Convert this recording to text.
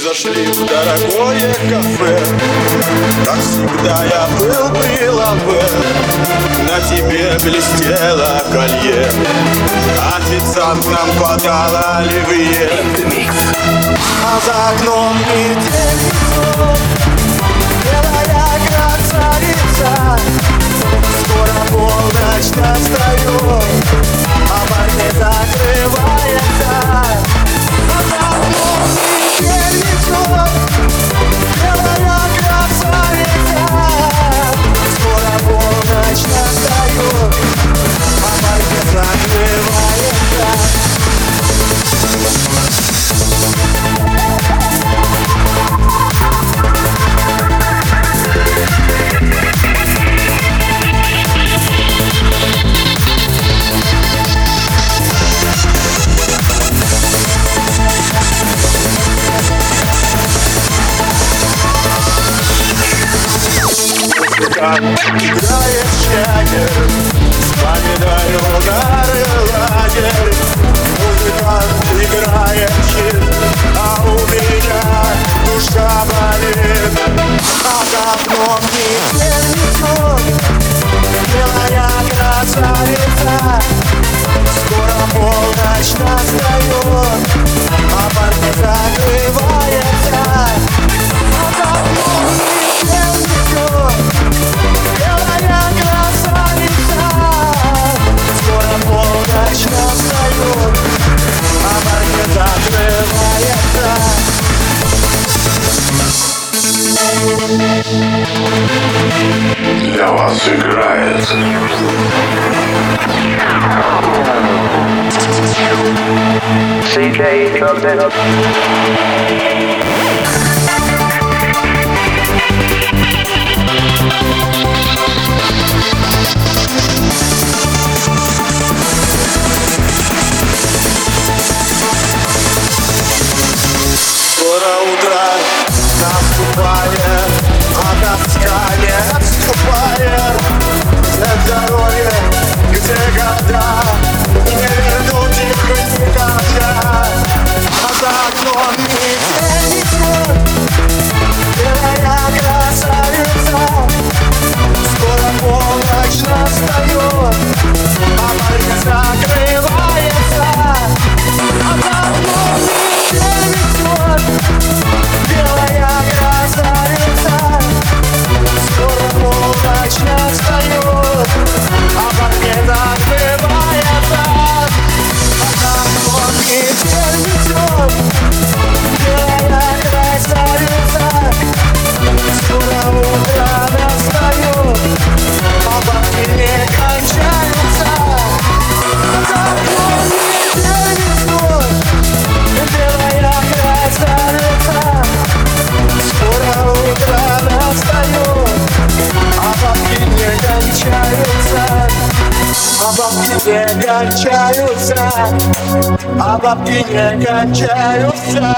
зашли в дорогое кафе. Как всегда я был при ламбе На тебе блестело колье. Официант нам подал оливье. А за окном метель как играет Для вас играет. CJ Скоро утро наступает. Обобки не кончаются, обобки а не кончаются.